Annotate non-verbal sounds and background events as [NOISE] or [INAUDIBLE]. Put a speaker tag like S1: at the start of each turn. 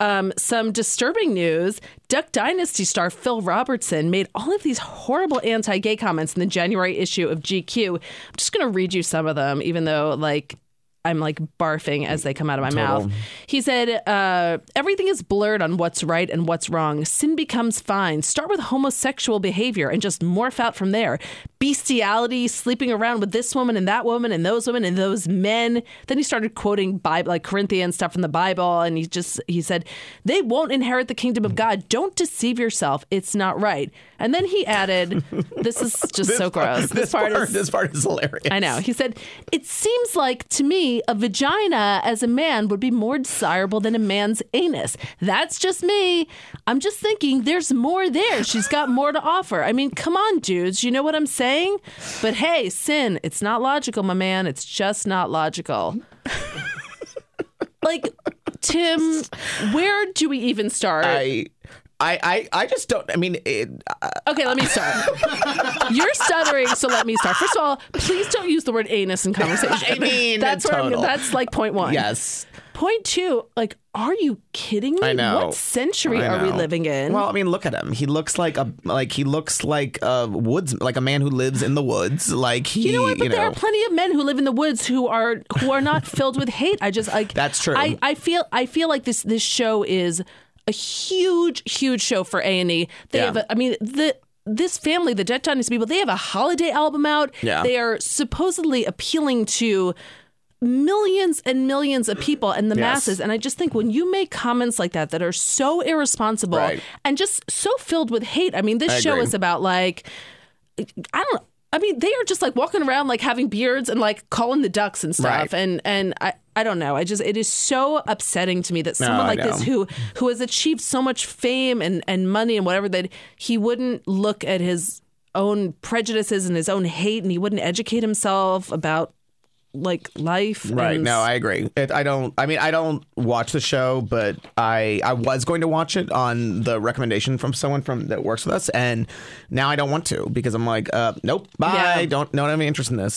S1: Um, some disturbing news Duck Dynasty star Phil Robertson made all of these horrible anti gay comments in the January issue of GQ. I'm just going to read you some of them, even though, like, I'm like barfing as they come out of my
S2: Total.
S1: mouth. He said, uh, everything is blurred on what's right and what's wrong. Sin becomes fine. Start with homosexual behavior and just morph out from there. Bestiality, sleeping around with this woman and that woman and those women and those men. Then he started quoting Bible, like Corinthian stuff from the Bible. And he just, he said, they won't inherit the kingdom of God. Don't deceive yourself. It's not right. And then he added, [LAUGHS] this is just so
S2: part-
S1: gross.
S2: This, part,
S1: is
S2: this part is hilarious.
S1: I know. He said, It seems like to me a vagina as a man would be more desirable than a man's anus. That's just me. I'm just thinking there's more there. She's got more to offer. I mean, come on, dudes. You know what I'm saying? But hey, sin, it's not logical, my man. It's just not logical. [LAUGHS] like, Tim, where do we even start?
S2: I, I, I, I just don't. I mean, it, uh,
S1: Okay, let me start. [LAUGHS] You're stuttering, so let me start. First of all, please don't use the word anus in conversation. [LAUGHS]
S2: I mean,
S1: that's where I'm,
S2: total.
S1: that's like point one.
S2: yes.
S1: Point two, like, are you kidding me?
S2: I know.
S1: What century
S2: I
S1: are we living in?
S2: Well, I mean, look at him. He looks like a like he looks like a woods like a man who lives in the woods. Like he,
S1: you know what? But there
S2: know,
S1: are plenty of men who live in the woods who are who are not filled with hate. I just like [LAUGHS]
S2: That's true.
S1: I, I feel I feel like this this show is a huge huge show for A and E. They
S2: Yeah.
S1: have a, I mean the. This family, the Duck Dynasty people, they have a holiday album out.
S2: Yeah.
S1: They are supposedly appealing to millions and millions of people and the
S2: Yes.
S1: masses. And I just think when you make comments like that that are so irresponsible
S2: Right.
S1: and just so filled with hate, I mean, this
S2: I
S1: show
S2: agree.
S1: is about like I don't. I mean, they are just like walking around like having beards and like calling the ducks and stuff.
S2: Right.
S1: And and I I don't know. I just it is so upsetting to me that someone like this who who has achieved so much fame and and money and whatever that he wouldn't look at his own prejudices and his own hate and he wouldn't educate himself about like life.
S2: Right.
S1: and-
S2: No, I agree. It, I don't. I mean, I don't watch the show, but I I was going to watch it on the recommendation from someone from that works with us, and now I don't want to because I'm like, uh, nope, bye.
S1: Yeah.
S2: Don't don't have any interest in this.